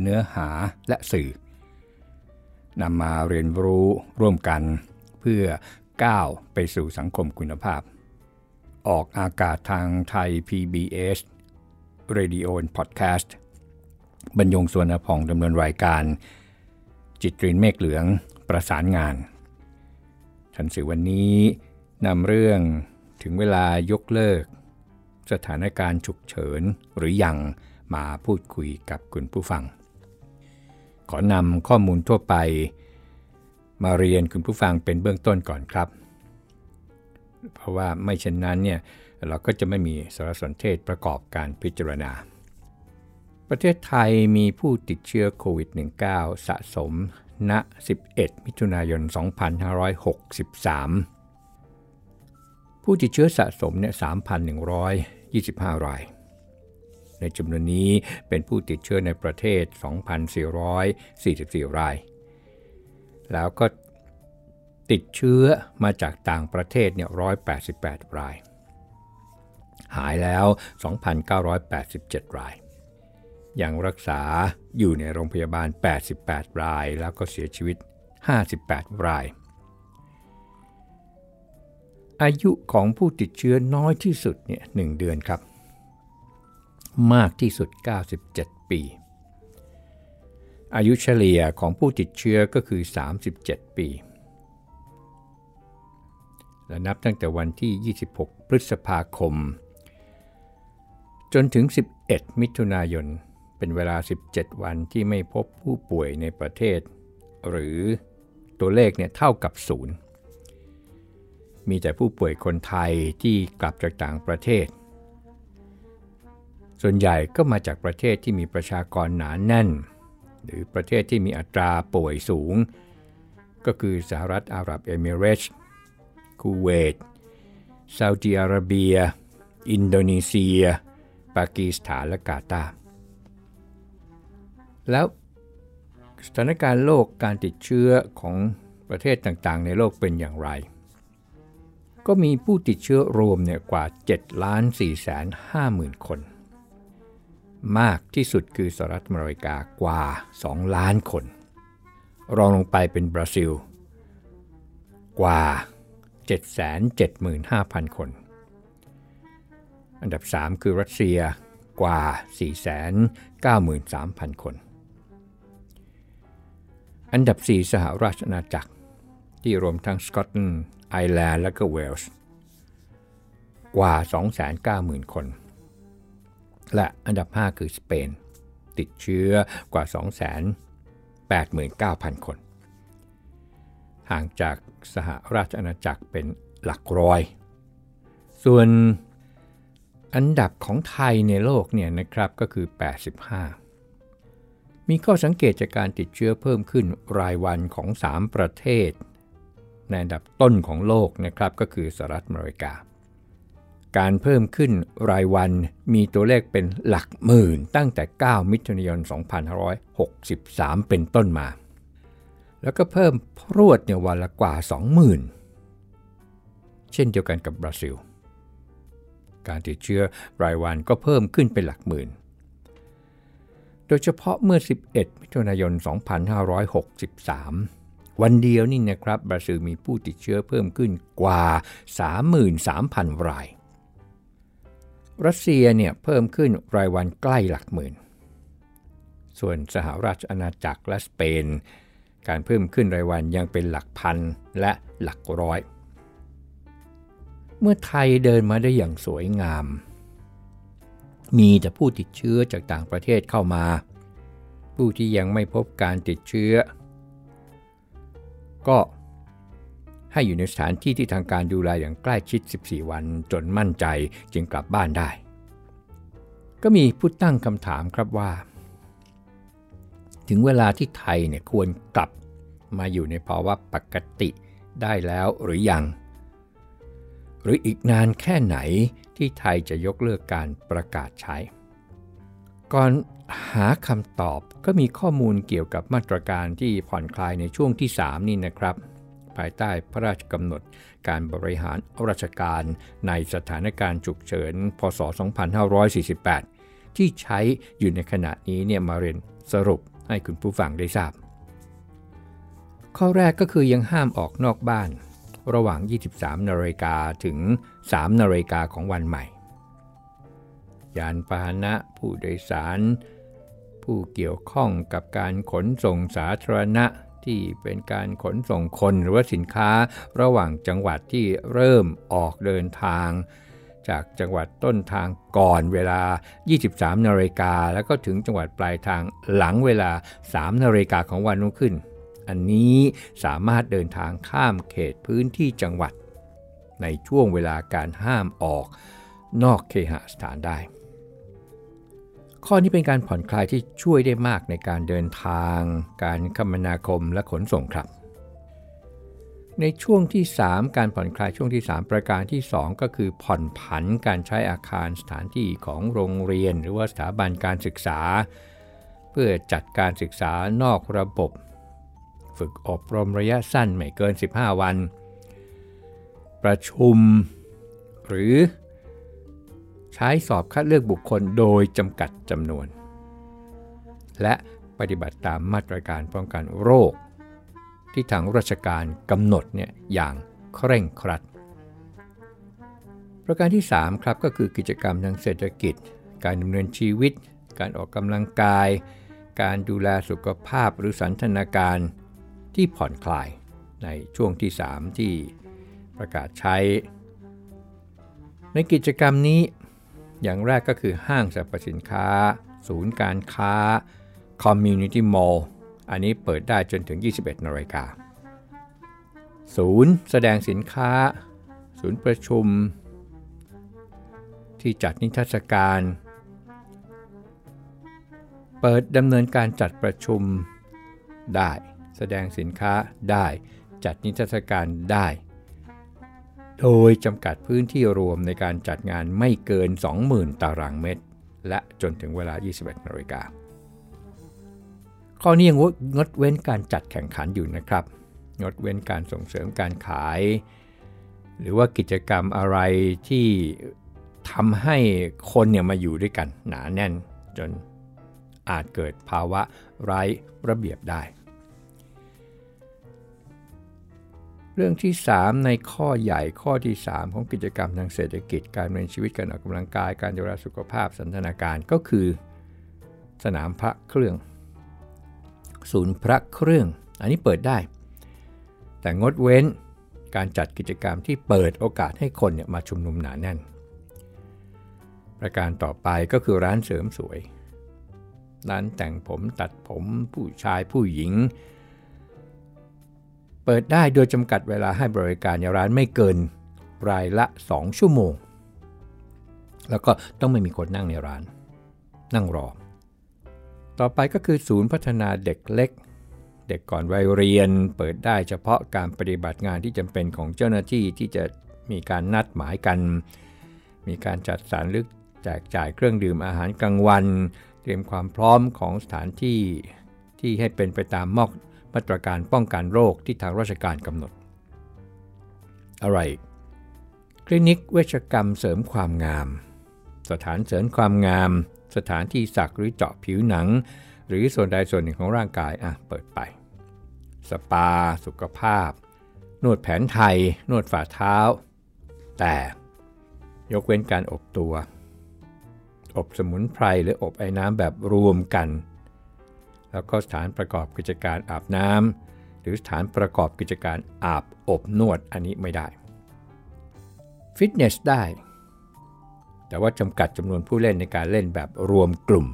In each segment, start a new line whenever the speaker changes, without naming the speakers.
เนื้อหาและสื่อนำมาเรียนรู้ร่วมกัน เพื่อก้าวไปสู่สังคมคุณภาพ ออกอากาศทางไทย PBS Radio and Podcast บรรยงสวนพองดำเนินรายการ จิตรินเมฆเหลืองประสานงานทันสื่อวันนี้นำเรื่องถึงเวลายกเลิก สถานการณ์ฉุกเฉินหรือยังมาพูดคุยกับคุณผู้ฟัง ขอนำข้อมูลทั่วไป มาเรียนคุณผู้ฟังเป็นเบื้องต้นก่อนครับ เพราะว่าไม่เช่นนั้นเนี่ยเราก็จะไม่มีสารสนเทศประกอบการพิจารณา ประเทศไทยมีผู้ติดเชื้อโควิด -19 สะสมณ 11 มิถุนายน 2563 ผู้ติดเชื้อสะสมเนี่ย3,125 ราย ในจำนวนนี้เป็นผู้ติดเชื้อในประเทศ 2,444 ราย แล้วก็ติดเชื้อมาจากต่างประเทศเนี่ย188 ราย หายแล้ว 2,987 ราย ยังรักษาอยู่ในโรงพยาบาล 88 ราย แล้วก็เสียชีวิต 58 ราย อายุของผู้ติดเชื้อน้อยที่สุดเนี่ยหเดือนครับ มากที่สุด 97 ปี อายุเฉลี่ยของผู้ติดเชื้อก็คือ 37 ปี และนับตั้งแต่วันที่ 26 พฤษภาคม จนถึง 11 มิถุนายน เป็นเวลา 17 วันที่ไม่พบผู้ป่วยในประเทศ หรือตัวเลขเนี่ยเท่ากับศูนย์มีแต่ผู้ป่วยคนไทยที่กลับจากต่างประเทศ ส่วนใหญ่ก็มาจากประเทศที่มีประชากรหนาแน่น หรือประเทศที่มีอัตราป่วยสูง ก็คือสหรัฐอาหรับเอมิเรตส์คูเวตซาอุดิอาระเบีย อินโดนีเซีย ปากีสถานและกาตาร์แล้วสถานการณ์โลกการติดเชื้อของประเทศต่างๆ ในโลกเป็นอย่างไร ก็มีผู้ติดเชื้อรวมเนี่ยกว่า7ล้าน4แสน5หมื่นคน มากที่สุดคือสหรัฐอเมริกากว่า 2 ล้านคน รองลงไปเป็นบราซิล กว่า 775,000 คน อันดับ 3 คือรัสเซียกว่า 493,000 คน อันดับ 4 สหราชอาณาจักร ที่รวมทั้งสกอตแลนด์ไอร์แลนด์และก็เวลส์ กว่า 290,000 คน และอันดับ 5 คือสเปน ติดเชื้อกว่า 289,000 คน ห่างจากสหราชอาณาจักรเป็นหลักร้อย ส่วนอันดับของไทยในโลกเนี่ยนะครับก็คือ 85 มีข้อสังเกตจากการติดเชื้อเพิ่มขึ้นรายวันของ 3 ประเทศ ในอันดับต้นของโลกนะครับก็คือสหรัฐอเมริกา การเพิ่มขึ้นรายวันมีตัวเลขเป็นหลักหมื่นตั้งแต่ 9 มิถุนายน 2563 เป็นต้นมา แล้วก็เพิ่มพรวดเนี่ยวันละกว่า 20,000 เช่นเดียวกันกับบราซิล การติดเชื้อรายวันก็เพิ่มขึ้นเป็นหลักหมื่น โดยเฉพาะเมื่อ 11 มิถุนายน 2563วันเดียวนี่นะครับบราซิลมีผู้ติดเชื้อเพิ่มขึ้นกว่า 33,000 ราย รัสเซียเนี่ยเพิ่มขึ้นรายวันใกล้หลักหมื่น ส่วนสหราชอาณาจักรและสเปน การเพิ่มขึ้นรายวันยังเป็นหลักพันและหลักร้อย เมื่อไทยเดินมาได้อย่างสวยงาม มีแต่ผู้ติดเชื้อจากต่างประเทศเข้ามา ผู้ที่ยังไม่พบการติดเชื้อ ก็ ให้อยู่ในสถานที่ที่ทางการดูแลอย่างใกล้ชิด 14 วันจนมั่นใจจึงกลับบ้านได้ ก็มีผู้ตั้งคำถามครับว่า ถึงเวลาที่ไทยเนี่ยควรกลับมาอยู่ในภาวะปกติได้แล้วหรือยัง หรืออีกนานแค่ไหนที่ไทยจะยกเลิกการประกาศใช้ ก่อนหาคำตอบก็มีข้อมูลเกี่ยวกับมาตรการที่ผ่อนคลายในช่วงที่ 3 นี่นะครับ ภายใต้พระราชกำหนดการบริหารราชการในสถานการณ์ฉุกเฉิน พศ 2548 ที่ใช้อยู่ในขณะนี้เนี่ยมาเรียนสรุปให้คุณผู้ฟังได้ทราบ ข้อแรกก็คือยังห้ามออกนอกบ้าน ระหว่าง 23นาฬิกาถึง 3นาฬิกาของวันใหม่ ยานพาหนะผู้โดยสารผู้เกี่ยวข้องกับการขนส่งสาธารณะ ที่เป็นการขนส่งคนหรือว่าสินค้าระหว่างจังหวัดที่เริ่มออกเดินทาง จากจังหวัดต้นทางก่อนเวลา 23 นาฬิกา แล้วก็ถึงจังหวัดปลายทางหลังเวลา 3 นาฬิกาของวันรุ่งขึ้น อันนี้สามารถเดินทางข้ามเขตพื้นที่จังหวัด ในช่วงเวลาการห้ามออกนอกเคหสถานได้ ข้อนี้เป็นการผ่อนคลายที่ช่วยได้มากในการเดินทาง การคมนาคมและขนส่งครับ ในช่วงที่ 3 การผ่อนคลายช่วงที่ 3 ประการที่ 2 ก็คือผ่อนผันการใช้อาคารสถานที่ของโรงเรียน หรือว่าสถาบันการศึกษา เพื่อจัดการศึกษานอกระบบ ฝึกอบรมระยะสั้นไม่เกิน 15 วัน ประชุม หรือ ใช้สอบคัดเลือกบุคคลโดยจำกัดจำนวน และปฏิบัติตามมาตรการป้องกันโรค ที่ทางราชการกำหนดเนี่ยอย่างเคร่งครัด ประการที่ 3 ครับก็คือกิจกรรมทางเศรษฐกิจ การดำเนินชีวิต การออกกำลังกาย การดูแลสุขภาพหรือสันทนาการที่ผ่อนคลายในช่วงที่ 3 ที่ประกาศใช้ ในกิจกรรมนี้ อย่างแรกก็คือห้างสรรพสินค้า ศูนย์การค้า Community Mall อันนี้เปิดได้จนถึง 21นาฬิกาศูนย์แสดงสินค้า ศูนย์ประชุม ที่จัดนิทรรศการ เปิดดำเนินการจัดประชุมได้ แสดงสินค้าได้ จัดนิทรรศการได้ โดยจำกัดพื้นที่รวมในการจัดงานไม่เกิน 20,000 ตารางเมตร และจนถึงเวลา 21นาฬิกาข้อนี้ยังงดเว้นการจัดแข่งขันอยู่นะครับ งดเว้นการส่งเสริมการขาย หรือว่ากิจกรรมอะไรที่ทำให้คนเนี่ยมาอยู่ด้วยกันหนาแน่น จนอาจเกิดภาวะไร้ระเบียบได้ เรื่องที่ 3 ในข้อใหญ่ข้อที่ 3 ของกิจกรรมทางเศรษฐกิจ การดำเนินชีวิตการออกกำลังกายการดูแลสุขภาพสันทนาการก็คือ สนามพระเครื่อง ศูนย์พระเครื่อง อันนี้เปิดได้ แต่งดเว้นการจัดกิจกรรมที่เปิดโอกาสให้คนเนี่ยมาชุมนุมหนาแน่น ประการต่อไปก็คือร้านเสริมสวย ร้านแต่งผมตัดผมผู้ชายผู้หญิง เปิดได้โดยจำกัดเวลาให้บริการในร้านไม่เกินรายละ 2 ชั่วโมง แล้วก็ต้องไม่มีคนนั่งในร้าน นั่งรอ ต่อไปก็คือศูนย์พัฒนาเด็กเล็ก เด็กก่อนวัยเรียน เปิดได้เฉพาะการปฏิบัติงานที่จำเป็นของเจ้าหน้าที่ที่จะมีการนัดหมายกัน มีการจัดสรรลึกแจกจ่ายเครื่องดื่มอาหารกลางวัน เตรียมความพร้อมของสถานที่ที่ให้เป็นไปตามมอก มาตรการป้องกันโรคที่ทางราชการกำหนด อะไร คลินิกเวชกรรมเสริมความงาม สถานเสริมความงาม สถานที่สักหรือเจาะผิวหนัง หรือส่วนใดส่วนหนึ่งของร่างกายอะเปิดไป สปา สุขภาพ นวดแผนไทย นวดฝ่าเท้า แต่ยกเว้นการอบตัว อบสมุนไพรหรืออบไอ้น้ำแบบรวมกัน แล้วก็สถานประกอบกิจการอาบน้ำหรือสถานประกอบกิจการอาบอบนวดอันนี้ไม่ได้ฟิตเนสได้ แต่ว่าจำกัดจำนวนผู้เล่นในการเล่นแบบรวมกลุ่ม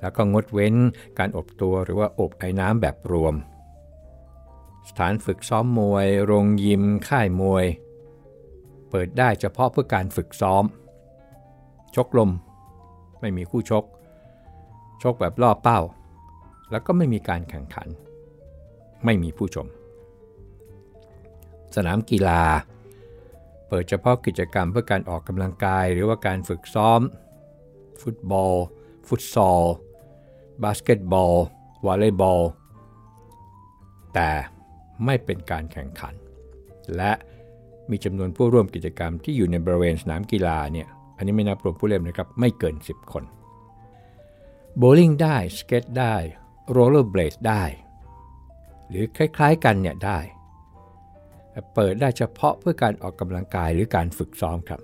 แล้วก็งดเว้นการอบตัวหรือว่าอบไอ้น้ำแบบรวม สถานฝึกซ้อมมวย โรงยิม ค่ายมวย เปิดได้เฉพาะเพื่อการฝึกซ้อม ชกลม ไม่มีคู่ชก ชกแบบล่อเป้า แล้วก็ไม่มีการแข่งขัน ไม่มีผู้ชม สนามกีฬา เปิดเฉพาะกิจกรรมเพื่อการออกกำลังกายหรือว่าการฝึกซ้อม ฟุตบอล ฟุตซอล บาสเกตบอล วอลเลย์บอล แต่ไม่เป็นการแข่งขัน และมีจำนวนผู้ร่วมกิจกรรมที่อยู่ในบริเวณสนามกีฬาเนี่ย อันนี้ไม่นับรวมผู้เล่นนะครับ ไม่เกิน 10 คน โบลิ่งได้ สเก็ตได้ โรลเลอร์เบลดได้ หรือคล้ายๆกันเนี่ยได้ เปิดได้เฉพาะเพื่อการออกกำลังกายหรือการฝึกซ้อมครับ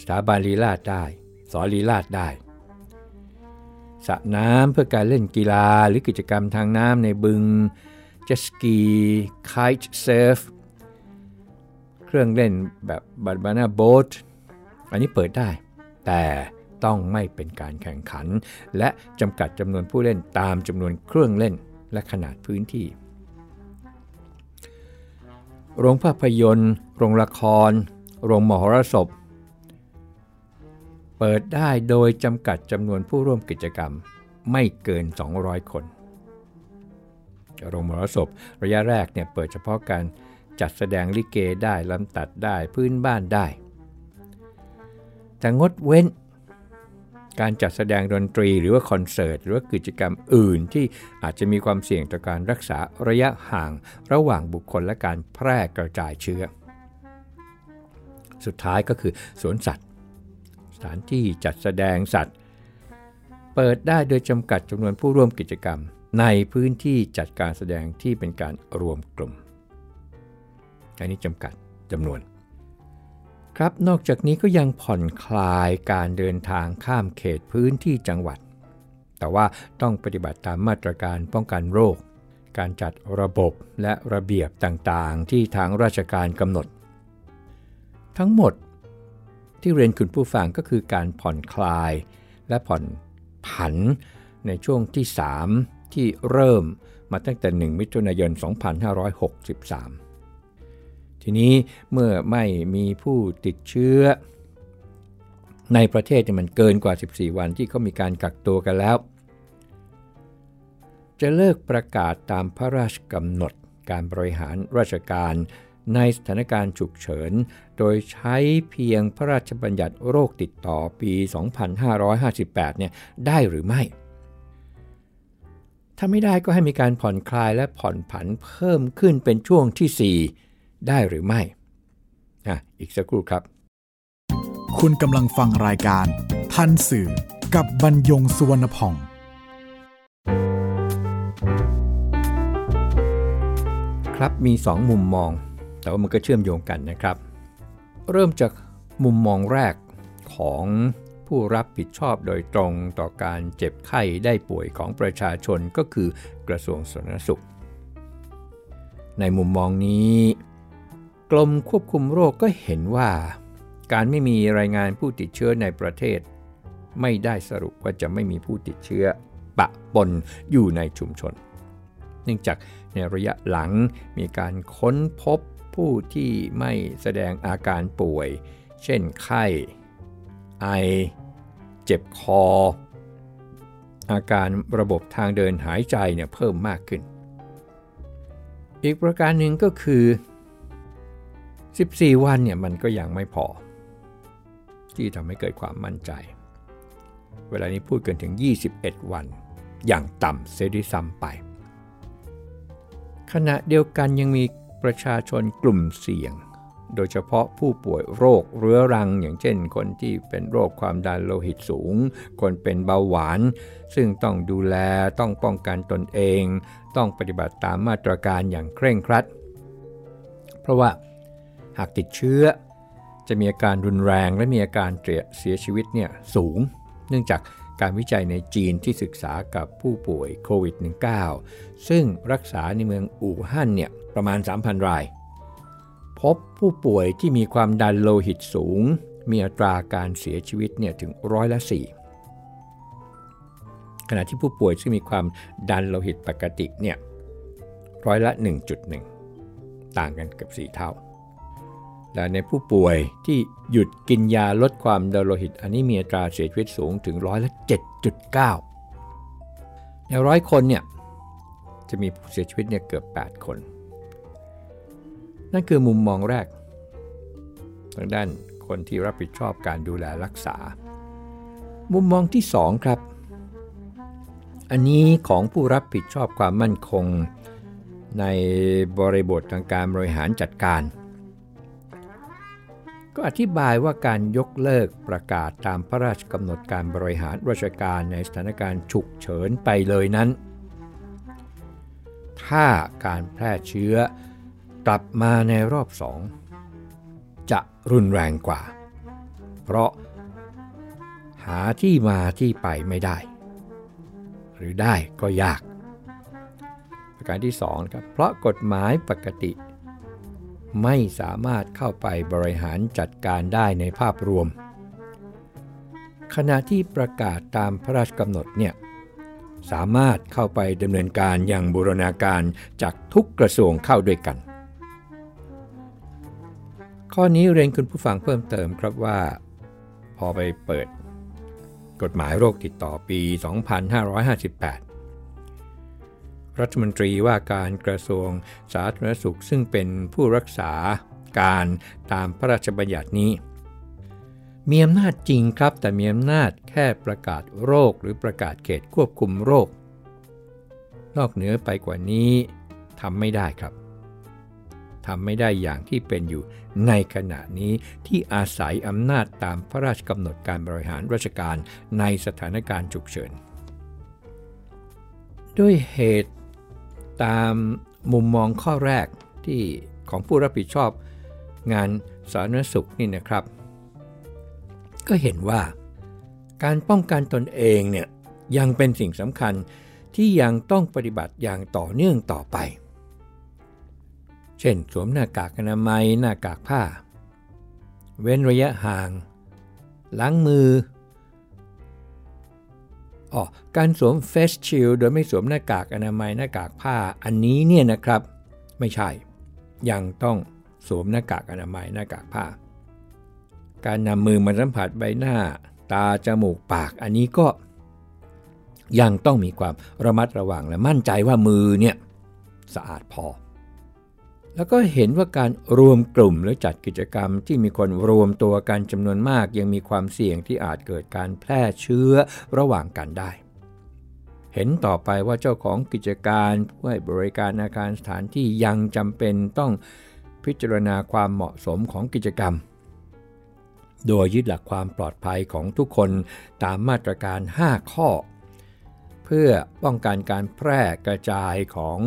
สถาบันลีลาศได้ สอนลีลาศได้สระน้ำเพื่อการเล่นกีฬาหรือกิจกรรมทางน้ำในบึงเจ็ตสกี kite surf เครื่องเล่นแบบ banana boat อันนี้เปิดได้ แต่ ต้องไม่เป็นการแข่งขัน และจำกัดจำนวนผู้เล่นตามจำนวนเครื่องเล่นและขนาดพื้นที่ โรงภาพยนตร์ โรงละคร โรงมหรสพ เปิดได้โดยจำกัดจำนวนผู้ร่วมกิจกรรมไม่เกิน 200 คน โรงมหรสพระยะแรกเนี่ยเปิดเฉพาะการจัดแสดงลิเกได้ลำตัดได้พื้นบ้านได้ แต่งดเว้น การจัดแสดงดนตรีหรือว่าคอนเสิร์ตหรือว่ากิจกรรมอื่นที่อาจจะมีความเสี่ยงต่อการรักษาระยะห่างระหว่างบุคคลและการแพร่กระจายเชื้อ สุดท้ายก็คือสวนสัตว์ สถานที่จัดแสดงสัตว์ เปิดได้โดยจำกัดจำนวนผู้ร่วมกิจกรรม ในพื้นที่จัดการแสดงที่เป็นการรวมกลุ่ม อันนี้จำกัดจำนวน ครับนอกจากนี้ก็ยังผ่อนคลายการเดินทางข้ามเขตพื้นที่จังหวัด แต่ว่าต้องปฏิบัติตามมาตรการป้องกันโรค การจัดระบบและระเบียบต่างๆ ที่ทางราชการกำหนด ทั้งหมดที่เรียนคุณผู้ฟังก็คือการผ่อนคลายและผ่อนผันในช่วงที่ 3 ที่เริ่มมาตั้งแต่ 1 มิถุนายน 2563 ทีนี้เมื่อไม่มีผู้ติดเชื้อ ในประเทศมันเกินกว่า 14 วันที่เขามีการกักตัวกันแล้ว จะเลิกประกาศตามพระราชกำหนดการบริหารราชการในสถานการณ์ฉุกเฉิน โดยใช้เพียงพระราชบัญญัติโรคติดต่อปี 2558 เนี่ยได้หรือไม่ ถ้าไม่ได้ก็ให้มีการผ่อนคลายและผ่อนผันเพิ่มขึ้นเป็นช่วงที่ 4 ได้หรือไม่อะอีกสักครู่ครับ
คุณกำลังฟังรายการ ทันสื่อกับบรรยงสุวรรณพอง
ครับมีสองมุมมอง แต่ว่ามันก็เชื่อมโยงกันนะครับ เริ่มจากมุมมองแรกของผู้รับผิดชอบโดยตรงต่อการเจ็บไข้ได้ป่วยของประชาชนก็คือกระทรวงสาธารณสุข ในมุมมองนี้ กรมควบคุมโรคก็เห็นว่า การไม่มีรายงานผู้ติดเชื้อในประเทศ ไม่ได้สรุปว่าจะไม่มีผู้ติดเชื้อปะปนอยู่ในชุมชน เนื่องจากในระยะหลังมีการค้นพบผู้ที่ไม่แสดงอาการป่วย เช่นไข้ ไอ เจ็บคอ อาการระบบทางเดินหายใจเนี่ยเพิ่มมากขึ้น อีกประการหนึ่งก็คือ 14 วันเนี่ยมันก็ยังไม่พอ ที่ทำให้เกิดความมั่นใจ เวลานี้พูดกันถึง 21 วัน อย่างต่ำเสียด้วยซ้ำไป ขณะเดียวกันยังมีประชาชนกลุ่มเสี่ยง โดยเฉพาะผู้ป่วยโรคเรื้อรัง อย่างเช่น คนที่เป็นโรคความดันโลหิตสูง คนเป็นเบาหวาน ซึ่งต้องดูแลต้องป้องกันตนเอง ต้องปฏิบัติตามมาตรการอย่างเคร่งครัด เพราะว่า หากติดเชื้อ จะมีอาการรุนแรงและมีอาการเสียชีวิตเนี่ยสูง เนื่องจากการวิจัยในจีนที่ศึกษากับผู้ป่วยโควิด -19 ซึ่งรักษาในเมืองอู่ฮั่นเนี่ยประมาณ 3,000 ราย พบผู้ป่วยที่มีความดันโลหิตสูง มีอัตราการเสียชีวิตเนี่ยถึงร้อยละ4ขณะที่ผู้ป่วยซึ่งมีความดันโลหิตปกติเนี่ยร้อยละ 1.1 ต่างกันเกับ4เท่า และในผู้ป่วยที่หยุดกินยาลดความดันโลหิต อันนี้มีอัตราเสียชีวิตสูงถึงร้อยละ7.9ในร้อยคนเนี่ยจะมีผู้เสียชีวิตเนี่ยเกือบ 8 คน นั่นคือมุมมองแรก ทางด้านคนที่รับผิดชอบการดูแลรักษา มุมมองที่ 2 ครับ อันนี้ของผู้รับผิดชอบความมั่นคงในบริบททางการบริหารจัดการ ก็อธิบายว่าการยกเลิกประกาศตามพระราชกำหนดการบริหารราชการในสถานการณ์ฉุกเฉินไปเลยนั้น ถ้าการแพร่เชื้อกลับมาในรอบสองจะรุนแรงกว่า เพราะหาที่มาที่ไปไม่ได้ หรือได้ก็ยาก ประการที่2ครับเพราะกฎหมายปกติ ไม่สามารถเข้าไปบริหารจัดการได้ในภาพรวม ขณะที่ประกาศตามพระราชกำหนดเนี่ยสามารถเข้าไปดำเนินการอย่างบูรณาการจากทุกกระทรวงเข้าด้วยกัน ข้อนี้เรียนคุณผู้ฟังเพิ่มเติมครับว่า พอไปเปิด กฎหมายโรคติดต่อปี 2558 รัฐมนตรีว่าการกระทรวงสาธารณสุขซึ่งเป็นผู้รักษาการตามพระราชบัญญัตินี้ มีอำนาจจริงครับ แต่มีอำนาจแค่ประกาศโรคหรือประกาศเขตควบคุมโรค นอกเหนือไปกว่านี้ทำไม่ได้ครับทำไม่ได้อย่างที่เป็นอยู่ในขณะนี้ที่อาศัยอำนาจตามพระราชกำหนดการบริหารราชการในสถานการณ์ฉุกเฉิน ด้วยเหตุ ตามมุมมองข้อแรกที่ของผู้รับผิดชอบงานสาธารณสุขนี่นะครับ ก็เห็นว่าการป้องกันตนเองเนี่ยยังเป็นสิ่งสำคัญที่ยังต้องปฏิบัติอย่างต่อเนื่องต่อไป เช่น สวมหน้ากากอนามัยหน้ากากผ้า เว้นระยะห่าง ล้างมือ อ๋อการสวมเฟสชิลโดยไม่สวมหน้ากากอนามัยหน้ากากผ้าอันนี้เนี่ยนะครับ ไม่ใช่ ยังต้องสวมหน้ากากอนามัยหน้ากากผ้า การนำมือมาสัมผัสใบหน้า ตาจมูกปากอันนี้ก็ ยังต้องมีความระมัดระวังและมั่นใจว่ามือเนี่ยสะอาดพอ แล้วก็เห็นว่าการรวมกลุ่มหรือจัดกิจกรรมที่มีคนรวมตัวกันจำนวนมาก ยังมีความเสี่ยงที่อาจเกิดการแพร่เชื้อระหว่างกันได้ เห็นต่อไปว่าเจ้าของกิจการผู้ให้บริการอาคารสถานที่ยังจำเป็นต้องพิจารณาความเหมาะสมของกิจกรรม โดยยึดหลักความปลอดภัยของทุกคนตามมาตรการ 5 ข้อ เพื่อป้องกันการแพร่กระจายของ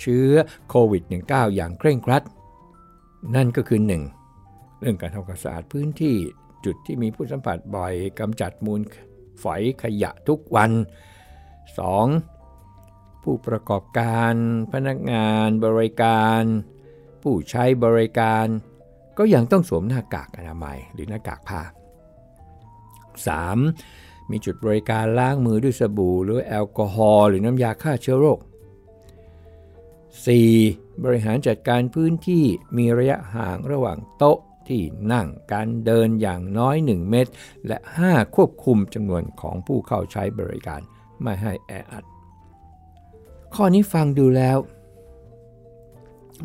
เชื้อโควิด -19 อย่างเคร่งครัด นั่นก็คือ 1. เรื่องการทำความสะอาดพื้นที่จุดที่มีผู้สัมผัสบ่อยกำจัดมูลฝอยขยะทุกวัน 2. ผู้ประกอบการ พนักงานบริการ ผู้ใช้บริการ ก็ยังต้องสวมหน้ากากอนามัยหรือหน้ากากผ้า 3. มีจุดบริการล้างมือด้วยสบู่ หรือแอลกอฮอล์หรือน้ำยาฆ่าเชื้อโรค 4. บริหารจัดการพื้นที่มีระยะห่างระหว่างโต๊ะที่นั่งการเดินอย่างน้อย 1 เมตร และ 5 ควบคุมจำนวนของผู้เข้าใช้บริการไม่ให้แออัด ข้อนี้ฟังดูแล้ว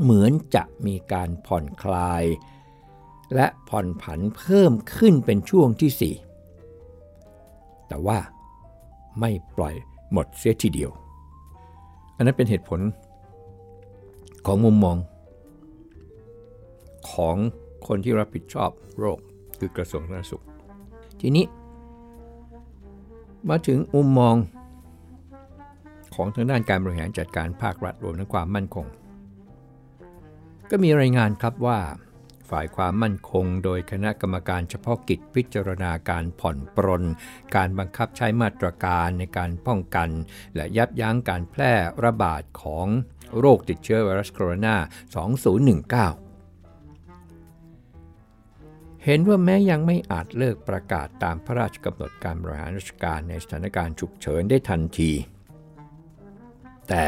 เหมือนจะมีการผ่อนคลาย และผ่อนผันเพิ่มขึ้นเป็นช่วงที่ 4 แต่ว่าไม่ปล่อยหมดเสียทีเดียว อันนั้นเป็นเหตุผล ของมุมมอง ของคนที่รับผิดชอบโรคคือกระทรวงสาธารณสุข ทีนี้ มาถึงมุมมองของทางด้านการบริหารจัดการภาครัฐรวมทั้งความมั่นคง ก็มีรายงานครับว่า ฝ่ายความมั่นคง โดยคณะกรรมการเฉพาะกิจพิจารณาการผ่อนปรน การบังคับใช้มาตรการในการป้องกัน และยับยั้งการแพร่ระบาดของโรคติดเชื้อไวรัสโคโรนา 2019เห็นว่าแม้ยังไม่อาจเลิกประกาศตามพระราชกำหนดการบริหารราชการในสถานการณ์ฉุกเฉินได้ทันที แต่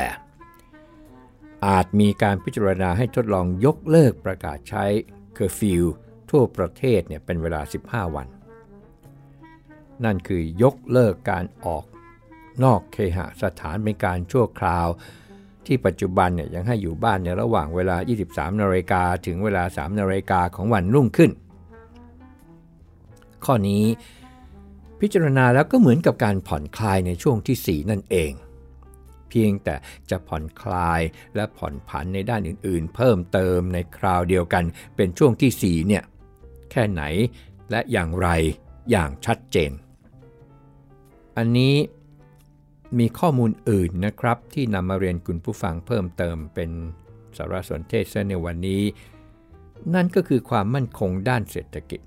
อาจมีการพิจารณาให้ทดลองยกเลิกประกาศใช้ เคอร์ฟิวทั่วประเทศเนี่ยเป็นเวลา 15 วัน นั่นคือยกเลิกการออกนอกเคหสถานเป็นการชั่วคราว ที่ปัจจุบันเนี่ยยังให้อยู่บ้านในระหว่างเวลา 23นาฬิกาถึงเวลา 3นาฬิกาของวันรุ่งขึ้น ข้อนี้พิจารณาแล้วก็เหมือนกับการผ่อนคลายในช่วงที่ 4 นั่นเอง เพียงแต่จะผ่อนคลายและผ่อนผันในด้านอื่นๆ เพิ่มเติมในคราวเดียวกัน เป็นช่วงที่4เนี่ยแค่ไหนและอย่างไรอย่างชัดเจน อันนี้มีข้อมูลอื่นนะครับ ที่นำมาเรียนคุณผู้ฟังเพิ่มเติมเป็นสารสนเทศในวันนี้ นั่นก็คือความมั่นคงด้านเศรษฐกิจ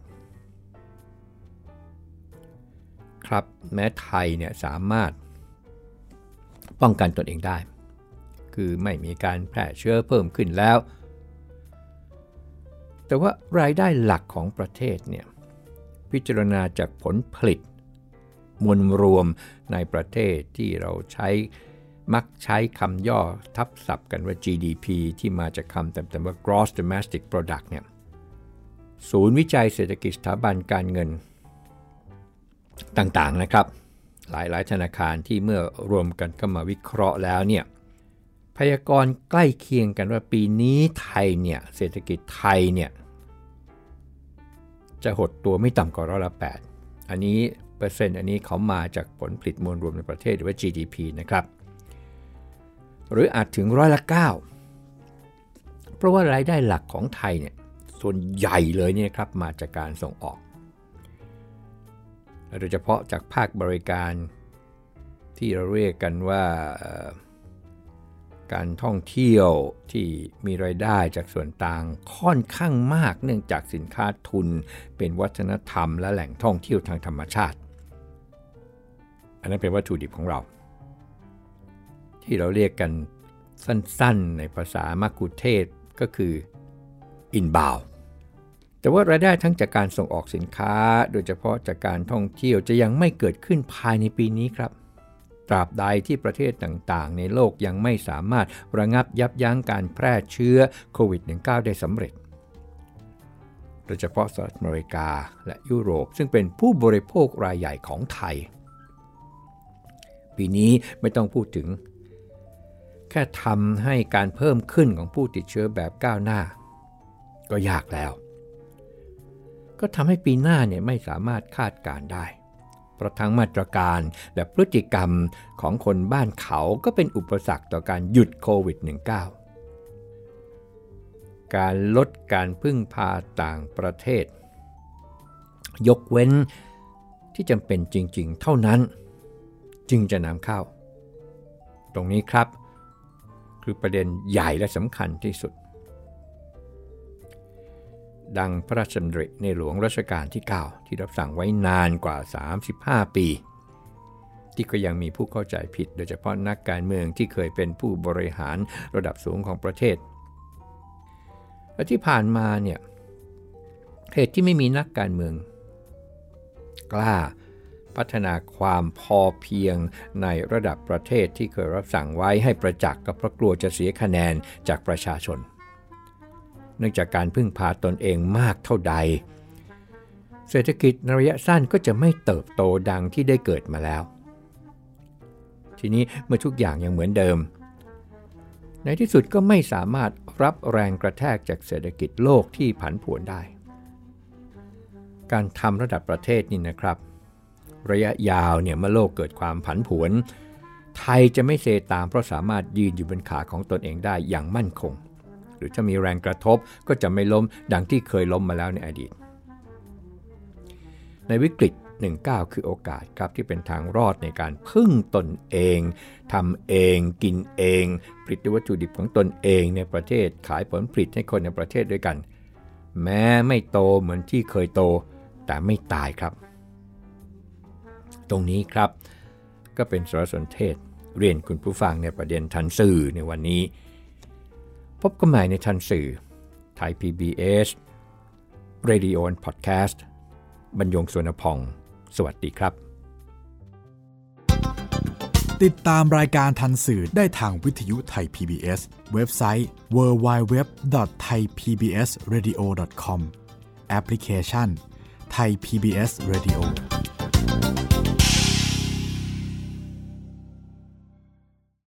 ครับแม้ไทยเนี่ยสามารถ ป้องกันตนเองได้ คือไม่มีการแพร่เชื้อเพิ่มขึ้นแล้ว แต่ว่ารายได้หลักของประเทศเนี่ยพิจารณาจากผลผลิต มวลรวมในประเทศที่เราใช้มักใช้คำย่อทับศัพท์กันว่า GDP ที่มาจากคำเต็มๆว่า Gross Domestic Product เนี่ยศูนย์วิจัยเศรษฐกิจสถาบันการเงินต่างๆนะครับ หลายๆ ธนาคารที่เมื่อรวมกันก็มาวิเคราะห์แล้วเนี่ยพยากรณ์ใกล้เคียงกันว่าปีนี้ไทยเนี่ยเศรษฐกิจไทยเนี่ยจะหดตัวไม่ต่ำกว่าร้อยละ8อันนี้เปอร์เซ็นต์อันนี้เขามาจากผลผลิตมวลรวมในประเทศหรือว่า GDP นะครับ หรืออาจถึงร้อยละ9เพราะว่ารายได้หลักของไทยเนี่ยส่วนใหญ่เลยเนี่ยครับมาจากการส่งออก โดยเฉพาะจากภาคบริการที่เราเรียกกันว่าการท่องเที่ยวที่มีรายได้จากส่วนต่างค่อนข้างมากเนื่องจากสินค้าทุนเป็นวัฒนธรรมและแหล่งท่องเที่ยวทางธรรมชาติ อันนั้นเป็นวัตถุดิบของเรา ที่เราเรียกกันสั้นๆในภาษามักคุเทศก็คืออินบาว แต่ว่ารายได้ทั้งจากการส่งออกสินค้า โดยเฉพาะจากการท่องเที่ยวจะยังไม่เกิดขึ้นภายในปีนี้ครับ ตราบใดที่ประเทศต่างๆ ในโลกยังไม่สามารถระงับยับยั้งการแพร่เชื้อโควิด -19 ได้สำเร็จ โดยเฉพาะสหรัฐอเมริกาและยุโรป ซึ่งเป็นผู้บริโภครายใหญ่ของไทย ปีนี้ไม่ต้องพูดถึง แค่ทำให้การเพิ่มขึ้นของผู้ติดเชื้อแบบก้าวหน้า ก็ยากแล้ว ก็ทำให้ปีหน้าเนี่ยไม่สามารถคาดการได้ เพราะทั้งมาตรการและพฤติกรรมของคนบ้านเขาก็เป็นอุปสรรคต่อการหยุดโควิด -19 การลดการพึ่งพาต่างประเทศ ยกเว้นที่จำเป็นจริง ๆ เท่านั้น จึงจะนำเข้า ตรงนี้ครับ คือประเด็นใหญ่และสำคัญที่สุด ดังพระราชดำริในหลวงรัชกาลที่ 9 ที่รับสั่งไว้นานกว่า 35 ปี ที่ก็ยังมีผู้เข้าใจผิด โดยเฉพาะนักการเมืองที่เคยเป็นผู้บริหารระดับสูงของประเทศ และที่ผ่านมาเนี่ยเหตุที่ไม่มีนักการเมือง กล้าพัฒนาความพอเพียงในระดับประเทศที่เคยรับสั่งไว้ให้ประจักษ์กับเพราะกลัวจะเสียคะแนนจากประชาชน เนื่องจากการพึ่งพาตนเองมากเท่าใด เศรษฐกิจในระยะสั้นก็จะไม่เติบโตดังที่ได้เกิดมาแล้ว ทีนี้เมื่อทุกอย่างยังเหมือนเดิม ในที่สุดก็ไม่สามารถรับแรงกระแทกจากเศรษฐกิจโลกที่ผันผวนได้ การทำระดับประเทศนี่นะครับ ระยะยาวเนี่ยเมื่อโลกเกิดความผันผวน ไทยจะไม่เซตามเพราะสามารถยืนอยู่บนขาของตนเองได้อย่างมั่นคง หรือถ้ามีแรงกระทบก็จะไม่ล้มดังที่เคยล้มมาแล้วในอดีต ในวิกฤต 19 คือโอกาสครับที่เป็นทางรอดในการพึ่งตนเองทำเอง กินเอง ผลิตวัตถุดิบของตนเองในประเทศขายผลผลิตให้คนในประเทศด้วยกัน แม้ไม่โตเหมือนที่เคยโต แต่ไม่ตายครับ ตรงนี้ครับก็เป็นสารสนเทศเรียนคุณผู้ฟังในประเด็นทันสื่อในวันนี้ พบกันใหม่ในทันสื่อไทย PBS Radio and Podcast บรรยงสวนพอง สวัสดีครับ
ติดตามรายการทันสื่อได้ทางวิทยุไทย PBS เว็บไซต์ www.thaipbsradio.com แอปพลิเคชัน Thai PBS Radio